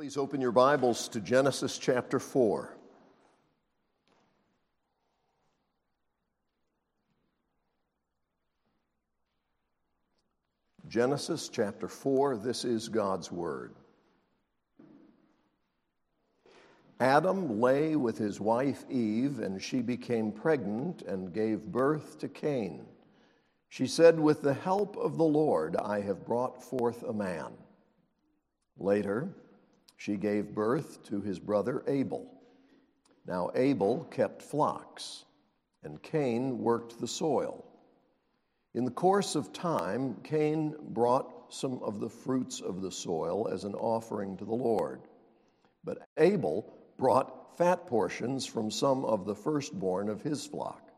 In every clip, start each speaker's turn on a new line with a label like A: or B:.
A: Please open your Bibles to Genesis chapter 4. Genesis chapter 4, this is God's Word. Adam lay with his wife Eve, and she became pregnant and gave birth to Cain. She said, With the help of the Lord, I have brought forth a man. Later, she gave birth to his brother Abel. Now, Abel kept flocks, and Cain worked the soil. In the course of time, Cain brought some of the fruits of the soil as an offering to the Lord. But Abel brought fat portions from some of the firstborn of his flock.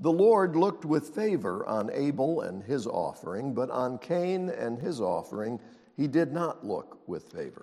A: The Lord looked with favor on Abel and his offering, but on Cain and his offering he did not look with favor.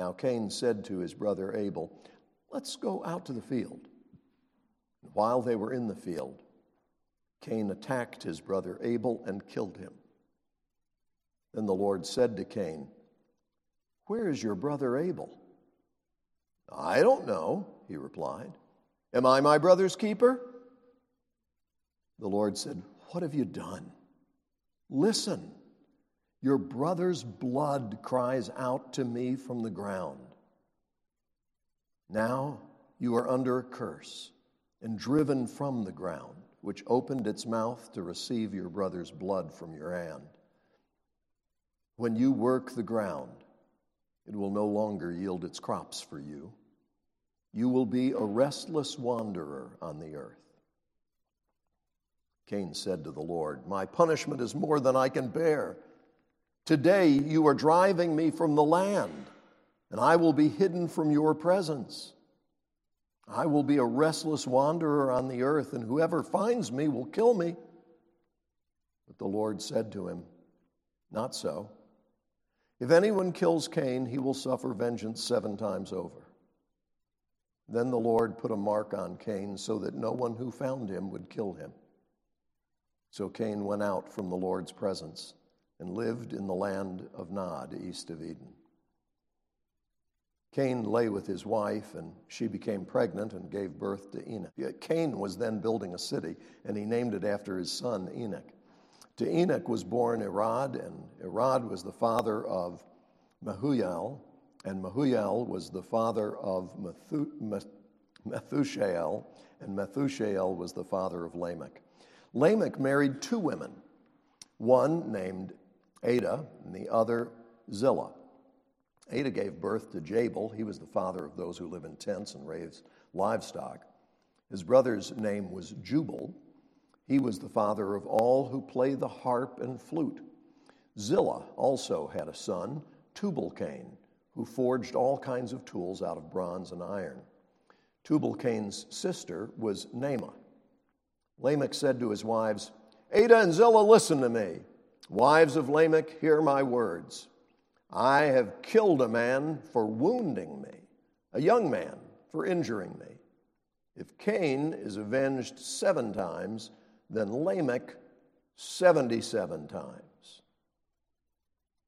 A: Now Cain said to his brother Abel, Let's go out to the field. While they were in the field, Cain attacked his brother Abel and killed him. Then the Lord said to Cain, Where is your brother Abel? I don't know, he replied. Am I my brother's keeper? The Lord said, What have you done? Listen. Your brother's blood cries out to me from the ground. Now you are under a curse and driven from the ground, which opened its mouth to receive your brother's blood from your hand. When you work the ground, it will no longer yield its crops for you. You will be a restless wanderer on the earth. Cain said to the Lord, My punishment is more than I can bear. Today you are driving me from the land, and I will be hidden from your presence. I will be a restless wanderer on the earth, and whoever finds me will kill me. But the Lord said to him, Not so. If anyone kills Cain, he will suffer vengeance seven times over. Then the Lord put a mark on Cain so that no one who found him would kill him. So Cain went out from the Lord's presence and lived in the land of Nod, east of Eden. Cain lay with his wife, and she became pregnant and gave birth to Enoch. Cain was then building a city, and he named it after his son Enoch. To Enoch was born Irad, and Irad was the father of Mehujael, and Mehujael was the father of Methushael, and Methushael was the father of Lamech. Lamech married two women, one named Adah, and the other Zillah. Adah gave birth to Jabal. He was the father of those who live in tents and raise livestock. His brother's name was Jubal. He was the father of all who play the harp and flute. Zillah also had a son, Tubal-Cain, who forged all kinds of tools out of bronze and iron. Tubal-Cain's sister was Naamah. Lamech said to his wives, Adah and Zillah, listen to me. Wives of Lamech, hear my words. I have killed a man for wounding me, a young man for injuring me. If Cain is avenged seven times, then Lamech 77 times.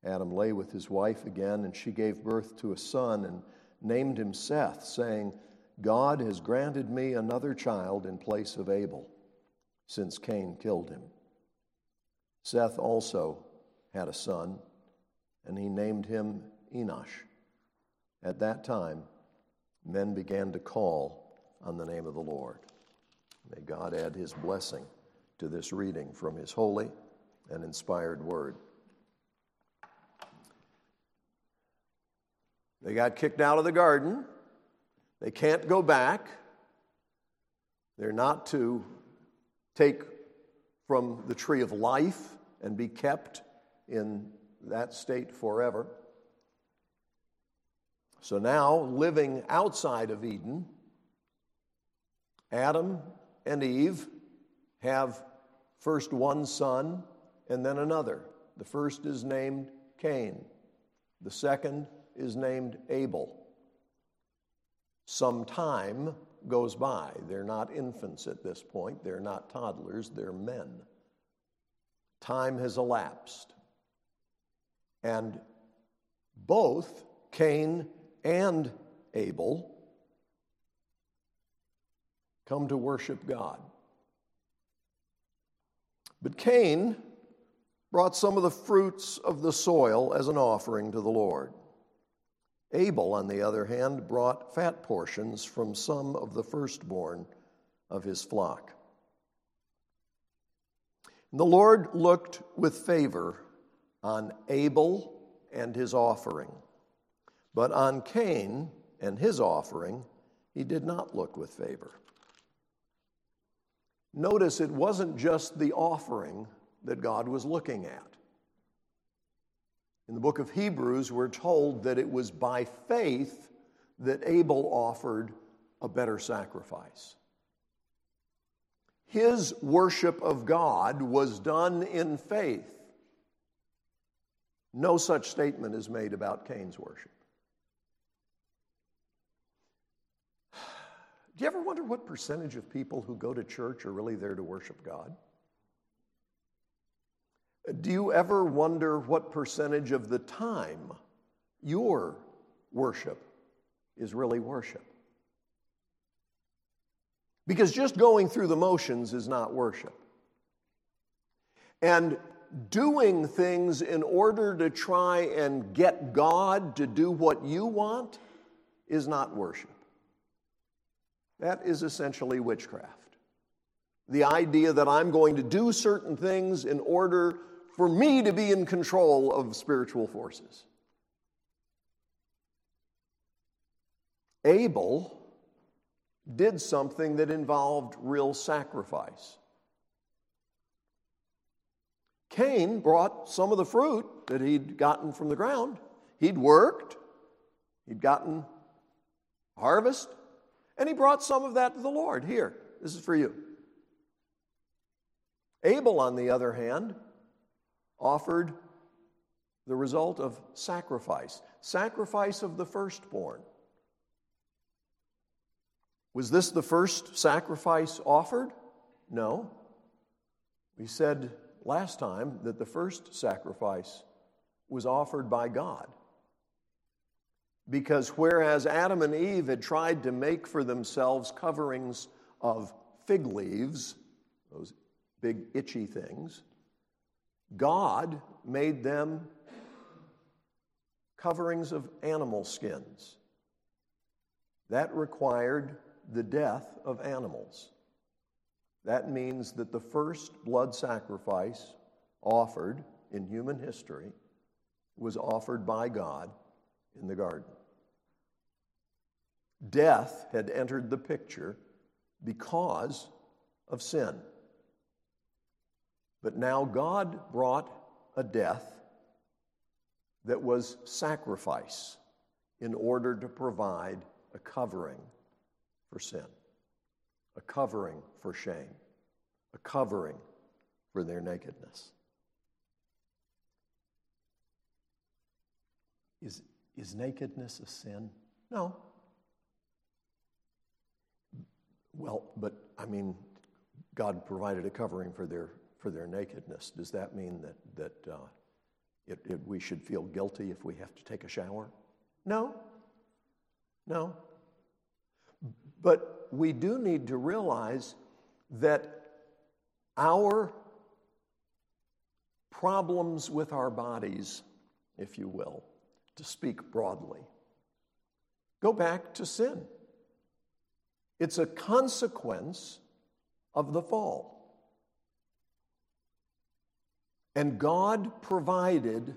A: Adam lay with his wife again, and she gave birth to a son and named him Seth, saying, God has granted me another child in place of Abel, since Cain killed him. Seth also had a son, and he named him Enosh. At that time, men began to call on the name of the Lord. May God add his blessing to this reading from his holy and inspired word. They got kicked out of the garden. They can't go back. They're not to take from the tree of life and be kept in that state forever. So now, living outside of Eden, Adam and Eve have first one son and then another. The first is named Cain, the second is named Abel. Some time goes by. They're not infants at this point, they're not toddlers, they're men. Time has elapsed. And both Cain and Abel come to worship God. But Cain brought some of the fruits of the soil as an offering to the Lord. Abel, on the other hand, brought fat portions from some of the firstborn of his flock. The Lord looked with favor on Abel and his offering, but on Cain and his offering, he did not look with favor. Notice it wasn't just the offering that God was looking at. In the book of Hebrews, we're told that it was by faith that Abel offered a better sacrifice. His worship of God was done in faith. No such statement is made about Cain's worship. Do you ever wonder what percentage of people who go to church are really there to worship God? Do you ever wonder what percentage of the time your worship is really worship? Because just going through the motions is not worship. And doing things in order to try and get God to do what you want is not worship. That is essentially witchcraft. The idea that I'm going to do certain things in order for me to be in control of spiritual forces. Abel did something that involved real sacrifice. Cain brought some of the fruit that he'd gotten from the ground. He'd worked, he'd gotten harvest, and he brought some of that to the Lord. Here, this is for you. Abel, on the other hand, offered the result of sacrifice sacrifice of the firstborn. Was this the first sacrifice offered? No. We said last time that the first sacrifice was offered by God. Because whereas Adam and Eve had tried to make for themselves coverings of fig leaves, those big itchy things, God made them coverings of animal skins. That required the death of animals. That means that the first blood sacrifice offered in human history was offered by God in the garden. Death had entered the picture because of sin. But now God brought a death that was sacrifice in order to provide a covering for sin, a covering for shame, a covering for their nakedness. Is, is nakedness a sin? No. Well, but I mean, God provided a covering for their for their nakedness. Does that mean that, that uh, it, it, we should feel guilty if we have to take a shower? No. No. But we do need to realize that our problems with our bodies, if you will, to speak broadly, go back to sin. It's a consequence of the fall. And God provided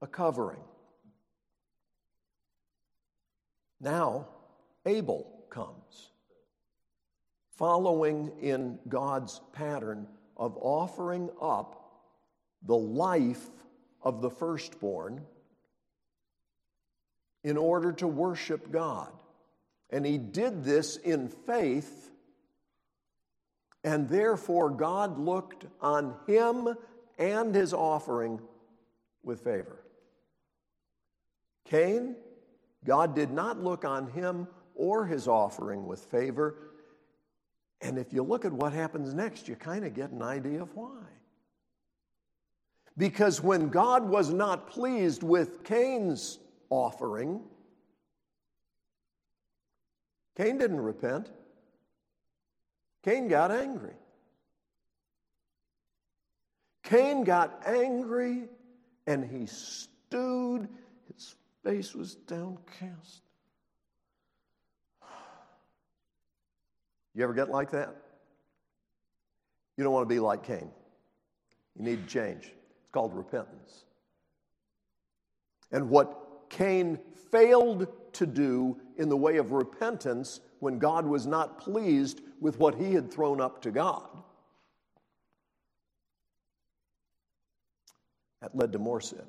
A: a covering. Now, Abel comes, following in God's pattern of offering up the life of the firstborn in order to worship God. And he did this in faith, and therefore God looked on him and his offering with favor. Cain, God did not look on him or his offering with favor. And if you look at what happens next, you kind of get an idea of why. Because when God was not pleased with Cain's offering, Cain didn't repent. Cain got angry. Cain got angry and he stewed. His face was downcast. You ever get like that? You don't want to be like Cain. You need to change. It's called repentance. And what Cain failed to do in the way of repentance when God was not pleased with what he had thrown up to God, that led to more sin.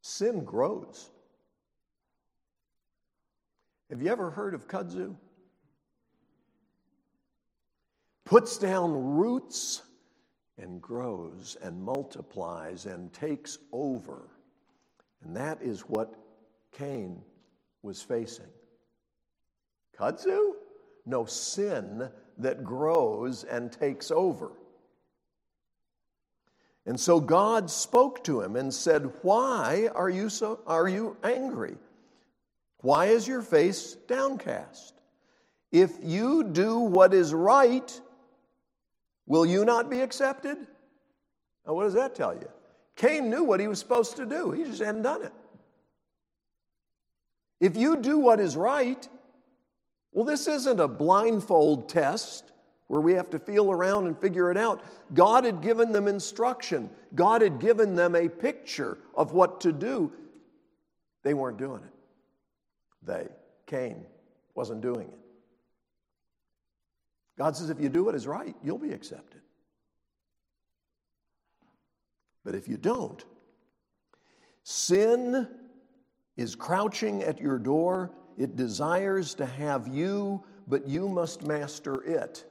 A: Sin grows. Have you ever heard of kudzu? Puts down roots and grows and multiplies and takes over. And that is what Cain was facing. Kudzu? No, sin that grows and takes over. And so God spoke to him and said, Why are you so are you angry? Why is your face downcast? If you do what is right, will you not be accepted? Now, what does that tell you? Cain knew what he was supposed to do, he just hadn't done it. If you do what is right, well, this isn't a blindfold test where we have to feel around and figure it out. God had given them instruction, God had given them a picture of what to do. They weren't doing it. They, Cain, wasn't doing it. God says, if you do what is right, you'll be accepted. But if you don't, sin is crouching at your door. It desires to have you, but you must master it.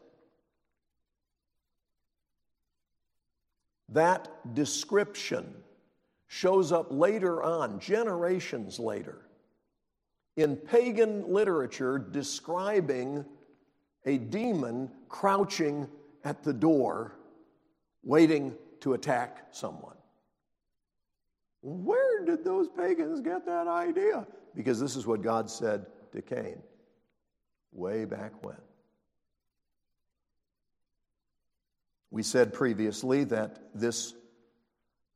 A: That description shows up later on, generations later, in pagan literature describing a demon crouching at the door, waiting to attack someone. Where did those pagans get that idea? Because this is what God said to Cain way back when. We said previously that this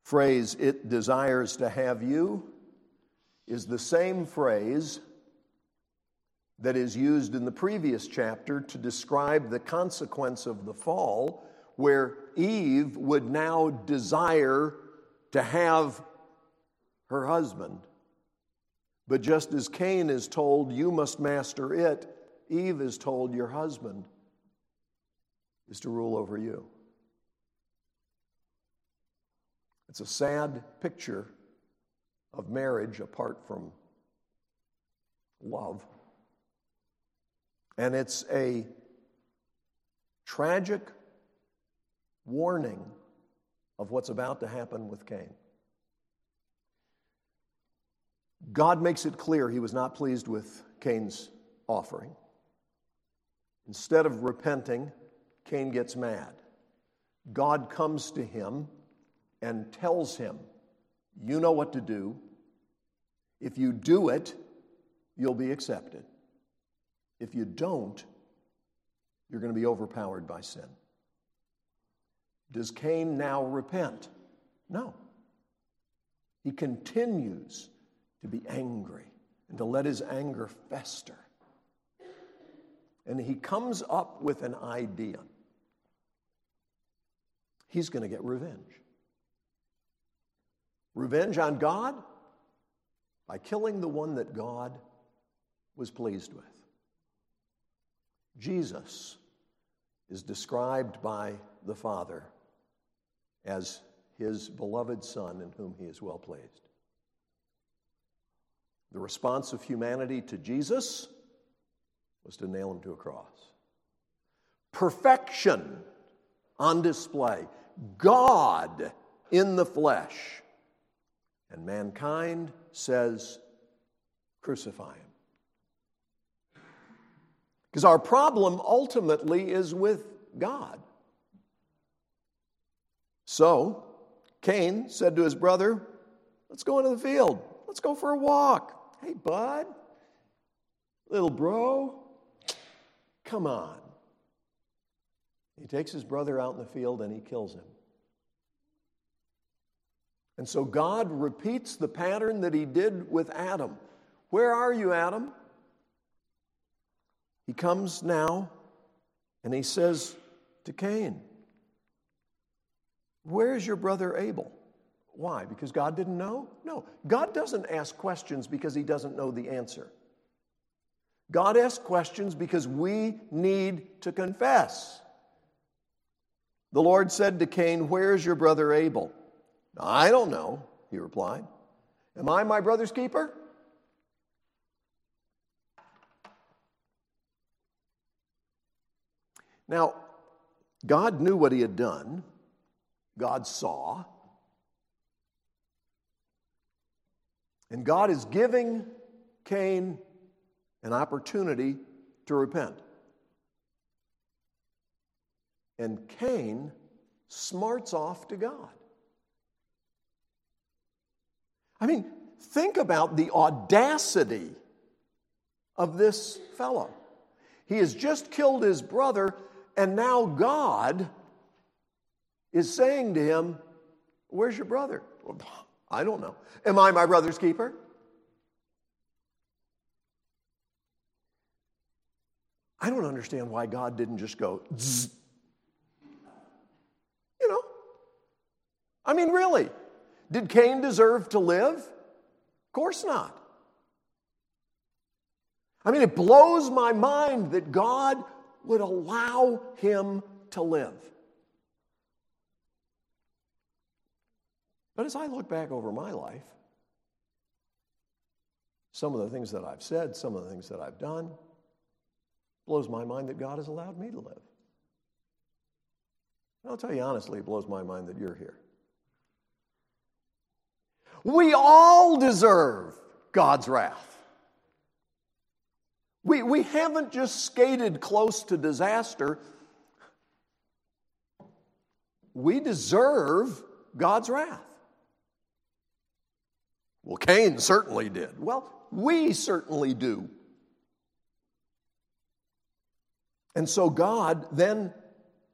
A: phrase, it desires to have you, is the same phrase that is used in the previous chapter to describe the consequence of the fall, where Eve would now desire to have her husband. But just as Cain is told, you must master it, Eve is told, your husband is to rule over you. It's a sad picture of marriage apart from love. And it's a tragic warning of what's about to happen with Cain. God makes it clear he was not pleased with Cain's offering. Instead of repenting, Cain gets mad. God comes to him and tells him, You know what to do. If you do it, you'll be accepted. If you don't, you're going to be overpowered by sin. Does Cain now repent? No. He continues to be angry and to let his anger fester. And he comes up with an idea. He's going to get revenge. Revenge on God by killing the one that God was pleased with. Jesus is described by the Father as his beloved Son in whom he is well pleased. The response of humanity to Jesus was to nail him to a cross. Perfection on display, God in the flesh. And mankind says, crucify him. Because our problem ultimately is with God. So, Cain said to his brother, Let's go into the field. Let's go for a walk. Hey, bud, little bro, come on. He takes his brother out in the field and he kills him. And so God repeats the pattern that he did with Adam. Where are you, Adam? He comes now and he says to Cain, Where's your brother Abel? Why? Because God didn't know? No. God doesn't ask questions because he doesn't know the answer. God asks questions because we need to confess. The Lord said to Cain, Where is your brother Abel? I don't know, he replied. Am I my brother's keeper? Now, God knew what he had done. God saw. And God is giving Cain an opportunity to repent. And Cain smarts off to God. I mean, think about the audacity of this fellow. He has just killed his brother, and now God is saying to him, Where's your brother? I don't know. Am I my brother's keeper? I don't understand why God didn't just go, Zzz. you know. I mean, really, did Cain deserve to live? Of course not. I mean, it blows my mind that God would allow him to live. But as I look back over my life, some of the things that I've said, some of the things that I've done, blows my mind that God has allowed me to live. And I'll tell you honestly, it blows my mind that you're here. We all deserve God's wrath. We, we haven't just skated close to disaster, we deserve God's wrath. Well, Cain certainly did. Well, we certainly do. And so God then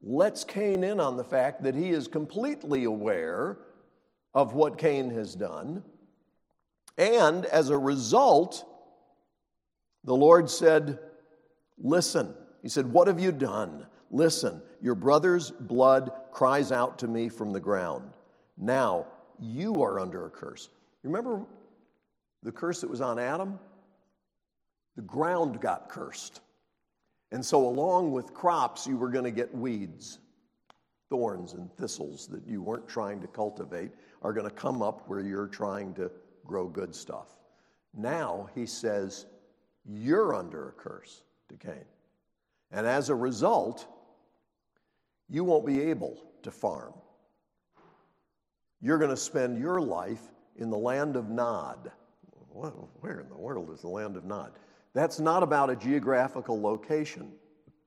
A: lets Cain in on the fact that he is completely aware of what Cain has done. And as a result, the Lord said, Listen. He said, What have you done? Listen, your brother's blood cries out to me from the ground. Now you are under a curse. Remember the curse that was on Adam? The ground got cursed. And so, along with crops, you were going to get weeds, thorns, and thistles that you weren't trying to cultivate are going to come up where you're trying to grow good stuff. Now, he says, you're under a curse to Cain. And as a result, you won't be able to farm. You're going to spend your life in the land of Nod. Where in the world is the land of Nod? That's not about a geographical location,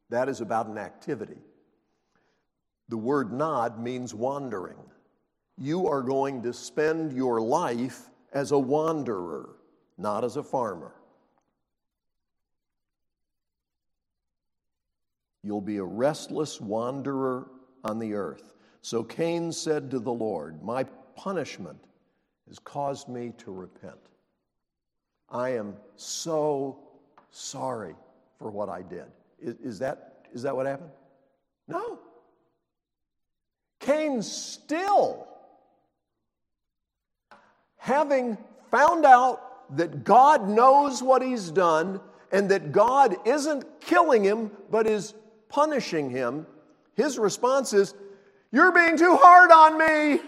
A: that is about an activity. The word Nod means wandering. You are going to spend your life as a wanderer, not as a farmer. You'll be a restless wanderer on the earth. So Cain said to the Lord, My punishment has caused me to repent. I am so sorry for what I did. Is, is, that, is that what happened? No. Cain still, having found out that God knows what he's done and that God isn't killing him but is punishing him, his response is, You're being too hard on me.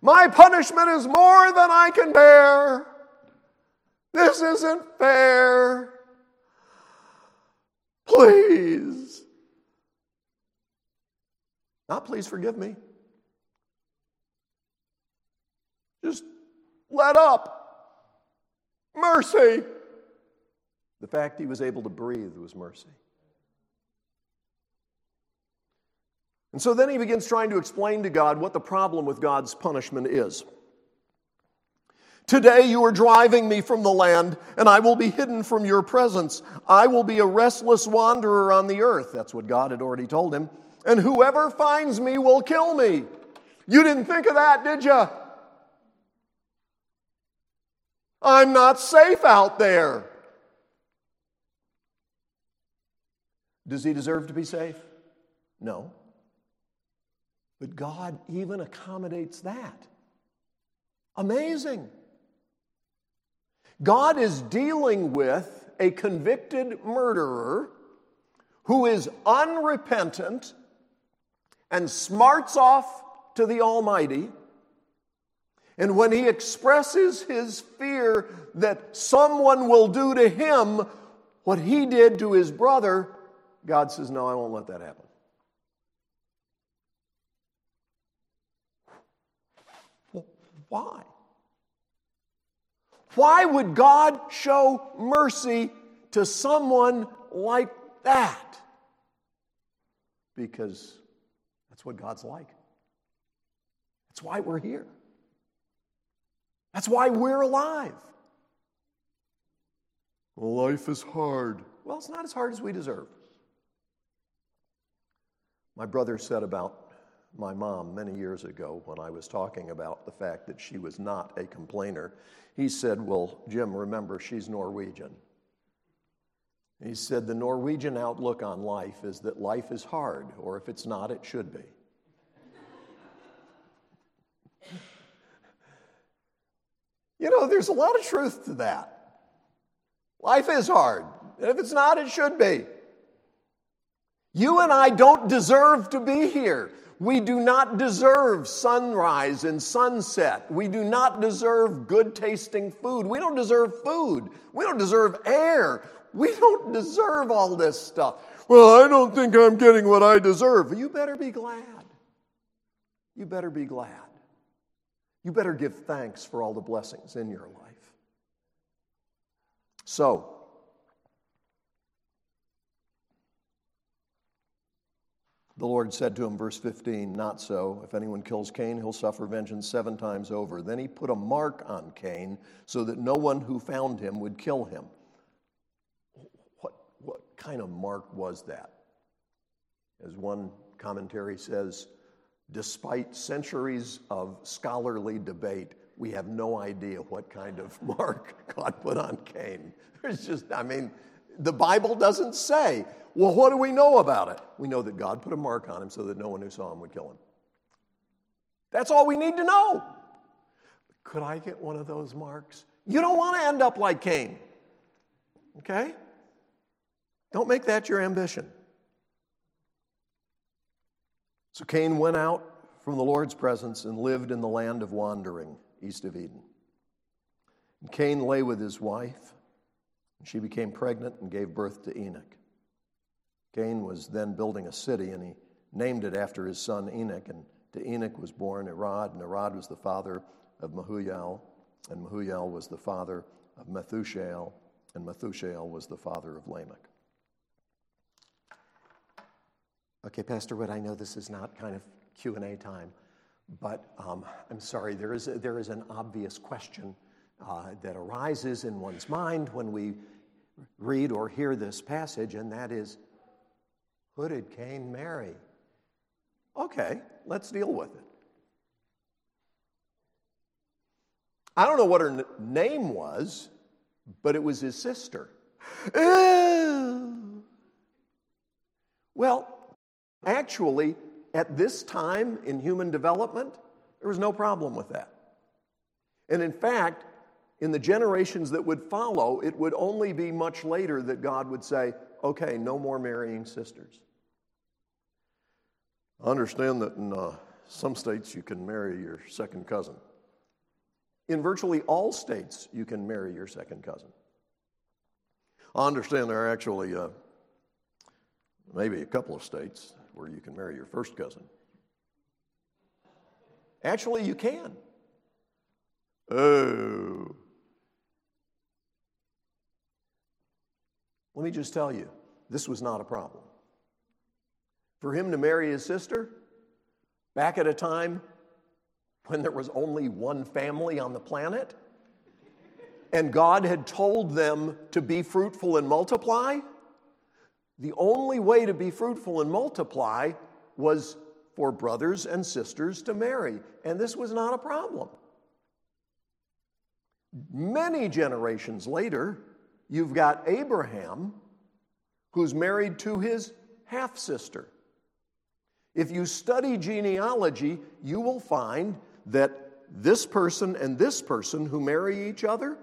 A: My punishment is more than I can bear. This isn't fair. Please. Not please forgive me. Just let up. Mercy. The fact he was able to breathe was mercy. And so then he begins trying to explain to God what the problem with God's punishment is. Today you are driving me from the land, and I will be hidden from your presence. I will be a restless wanderer on the earth. That's what God had already told him. And whoever finds me will kill me. You didn't think of that, did you? I'm not safe out there. Does he deserve to be safe? No. But God even accommodates that. Amazing. God is dealing with a convicted murderer who is unrepentant and smarts off to the Almighty. And when he expresses his fear that someone will do to him what he did to his brother, God says, No, I won't let that happen. Why? Why would God show mercy to someone like that? Because that's what God's like. That's why we're here. That's why we're alive. life is hard. Well, it's not as hard as we deserve. My brother said about my mom many years ago when I was talking about the fact that she was not a complainer. He said, Well, Jim, remember, she's Norwegian. He said, The Norwegian outlook on life is that life is hard, or if it's not, it should be. You know, there's a lot of truth to that. Life is hard, and if it's not, it should be. You and I don't deserve to be here. We do not deserve sunrise and sunset. We do not deserve good tasting food. We don't deserve food. We don't deserve air. We don't deserve all this stuff. Well, I don't think I'm getting what I deserve. You better be glad. You better be glad. You better give thanks for all the blessings in your life. So, The Lord said to him, verse 15, Not so. If anyone kills Cain, he'll suffer vengeance seven times over. Then he put a mark on Cain so that no one who found him would kill him. What, what kind of mark was that? As one commentary says, despite centuries of scholarly debate, we have no idea what kind of mark God put on Cain. There's just, I mean, the Bible doesn't say. Well, what do we know about it? We know that God put a mark on him so that no one who saw him would kill him. That's all we need to know. Could I get one of those marks? You don't want to end up like Cain. Okay? Don't make that your ambition. So Cain went out from the Lord's presence and lived in the land of wandering east of Eden. And Cain lay with his wife and she became pregnant and gave birth to Enoch. Cain was then building a city, and he named it after his son Enoch. And to Enoch was born Irad, and Irad was the father of Mehujael, and Mehujael was the father of Methushael, and Methushael was the father of Lamech. Okay, Pastor Wood, I know this is not kind of Q&A time, but um, I'm sorry, there is, a, there is an obvious question uh, that arises in one's mind when we read or hear this passage, and that is who did Cain marry? Okay, let's deal with it. I don't know what her n- name was, but it was his sister. Well, actually, at this time in human development, there was no problem with that. And in fact, in the generations that would follow, it would only be much later that God would say, okay, no more marrying sisters. I understand that in uh, some states you can marry your second cousin. In virtually all states, you can marry your second cousin. I understand there are actually uh, maybe a couple of states where you can marry your first cousin. Actually, you can. Oh. Let me just tell you, this was not a problem. For him to marry his sister, back at a time when there was only one family on the planet, and God had told them to be fruitful and multiply, the only way to be fruitful and multiply was for brothers and sisters to marry. And this was not a problem. Many generations later, you've got Abraham, who's married to his half sister. If you study genealogy, you will find that this person and this person who marry each other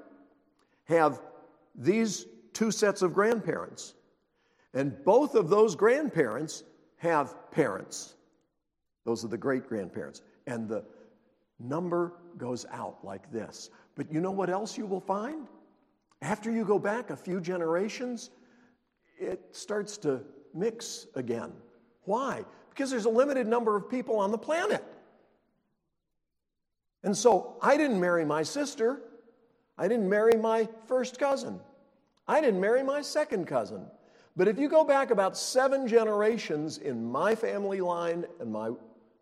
A: have these two sets of grandparents. And both of those grandparents have parents. Those are the great grandparents. And the number goes out like this. But you know what else you will find? After you go back a few generations, it starts to mix again. Why? Because there's a limited number of people on the planet. And so I didn't marry my sister. I didn't marry my first cousin. I didn't marry my second cousin. But if you go back about seven generations in my family line, and my,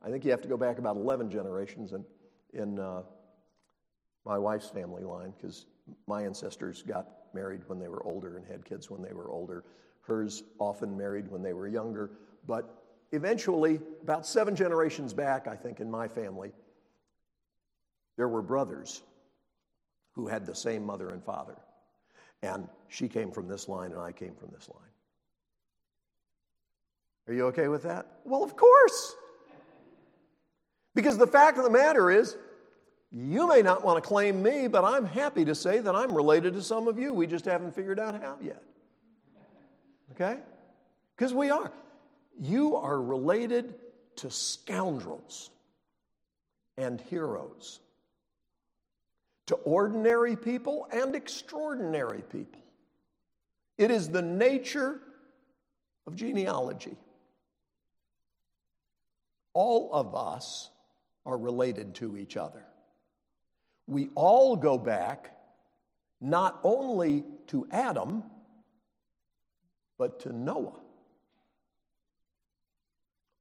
A: I think you have to go back about 11 generations in, in uh, my wife's family line, because my ancestors got married when they were older and had kids when they were older. Hers often married when they were younger. But eventually, about seven generations back, I think, in my family, there were brothers who had the same mother and father. And she came from this line, and I came from this line. Are you okay with that? Well, of course. Because the fact of the matter is, you may not want to claim me, but I'm happy to say that I'm related to some of you. We just haven't figured out how yet. Okay? Because we are. You are related to scoundrels and heroes to ordinary people and extraordinary people. It is the nature of genealogy. All of us are related to each other. We all go back not only to Adam, but to Noah.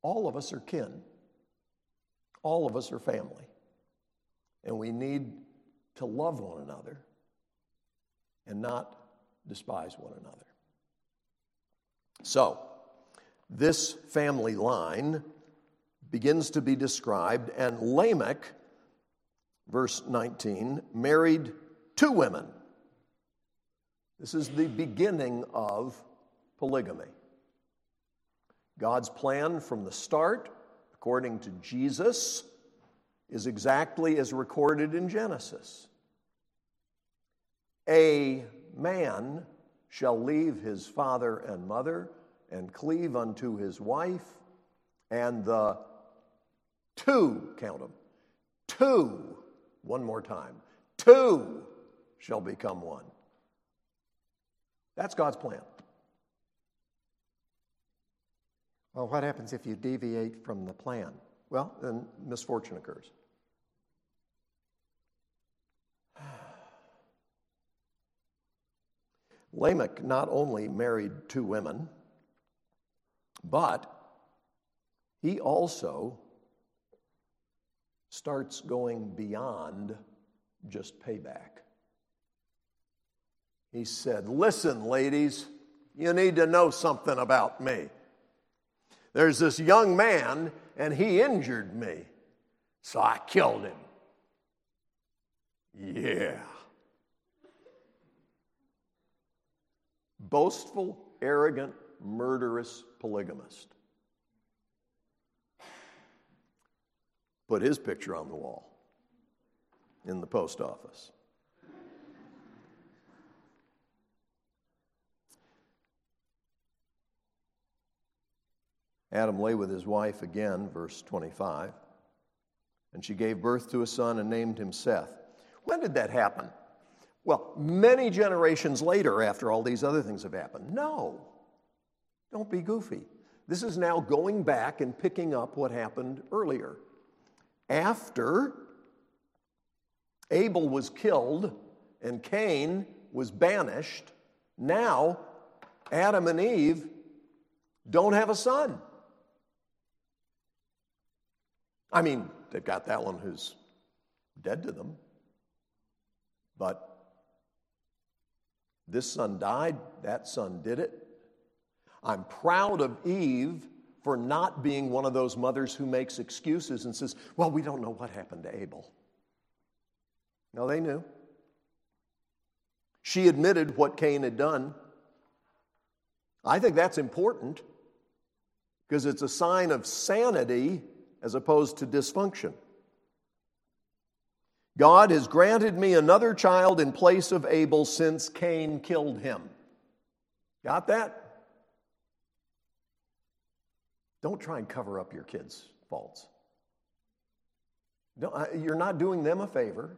A: All of us are kin. All of us are family. And we need to love one another and not despise one another. So, this family line begins to be described, and Lamech, verse 19, married two women. This is the beginning of polygamy. God's plan from the start, according to Jesus, is exactly as recorded in Genesis. A man shall leave his father and mother and cleave unto his wife, and the two, count them, two, one more time, two shall become one. That's God's plan. Well, what happens if you deviate from the plan? Well, then misfortune occurs. Lamech not only married two women, but he also starts going beyond just payback. He said, Listen, ladies, you need to know something about me. There's this young man, and he injured me, so I killed him. Yeah. boastful, arrogant, murderous polygamist. Put his picture on the wall in the post office. Adam lay with his wife again, verse 25, and she gave birth to a son and named him Seth. When did that happen? Well, many generations later, after all these other things have happened. No, don't be goofy. This is now going back and picking up what happened earlier. After Abel was killed and Cain was banished, now Adam and Eve don't have a son. I mean, they've got that one who's dead to them, but this son died, that son did it. I'm proud of Eve for not being one of those mothers who makes excuses and says, Well, we don't know what happened to Abel. No, they knew. She admitted what Cain had done. I think that's important because it's a sign of sanity as opposed to dysfunction. God has granted me another child in place of Abel since Cain killed him. Got that? Don't try and cover up your kids' faults. Uh, you're not doing them a favor,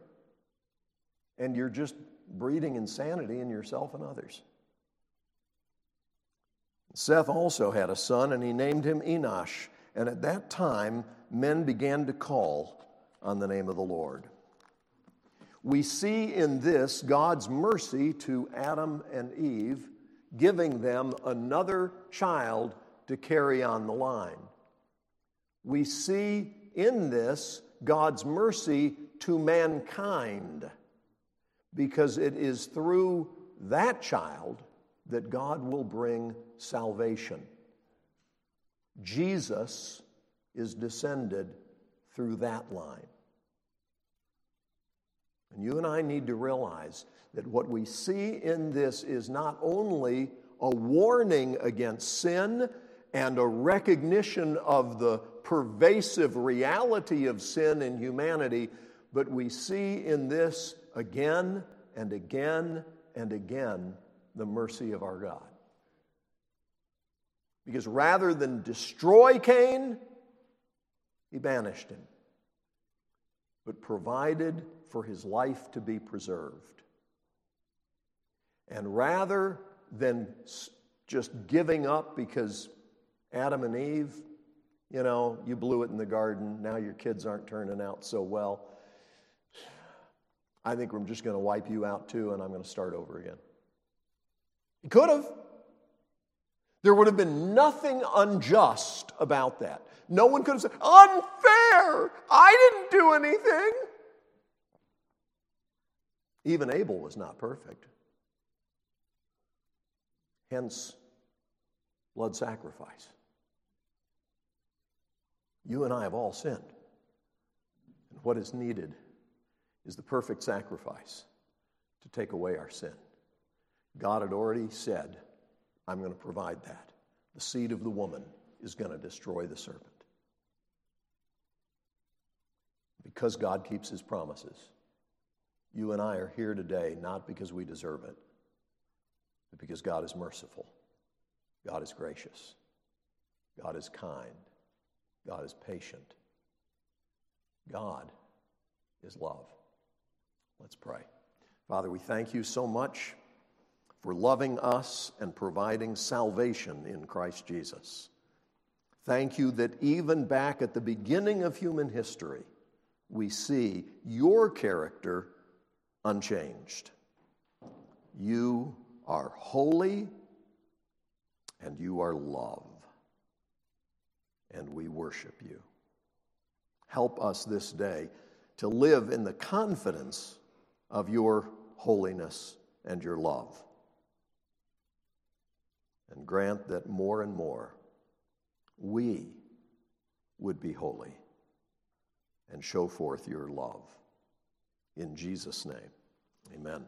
A: and you're just breeding insanity in yourself and others. Seth also had a son, and he named him Enosh. And at that time, men began to call on the name of the Lord. We see in this God's mercy to Adam and Eve, giving them another child to carry on the line. We see in this God's mercy to mankind because it is through that child that God will bring salvation. Jesus is descended through that line. And you and I need to realize that what we see in this is not only a warning against sin and a recognition of the pervasive reality of sin in humanity, but we see in this again and again and again the mercy of our God. Because rather than destroy Cain, he banished him, but provided for his life to be preserved. And rather than just giving up because Adam and Eve, you know, you blew it in the garden, now your kids aren't turning out so well. I think I'm just going to wipe you out too, and I'm going to start over again. He could have. There would have been nothing unjust about that. No one could have said, unfair! I didn't do anything. Even Abel was not perfect. Hence, blood sacrifice. You and I have all sinned. And what is needed is the perfect sacrifice to take away our sin. God had already said, I'm going to provide that. The seed of the woman is going to destroy the serpent. Because God keeps his promises, you and I are here today not because we deserve it, but because God is merciful, God is gracious, God is kind, God is patient, God is love. Let's pray. Father, we thank you so much for loving us and providing salvation in Christ Jesus. Thank you that even back at the beginning of human history, we see your character unchanged. You are holy and you are love, and we worship you. Help us this day to live in the confidence of your holiness and your love. And grant that more and more we would be holy and show forth your love. In Jesus' name, amen.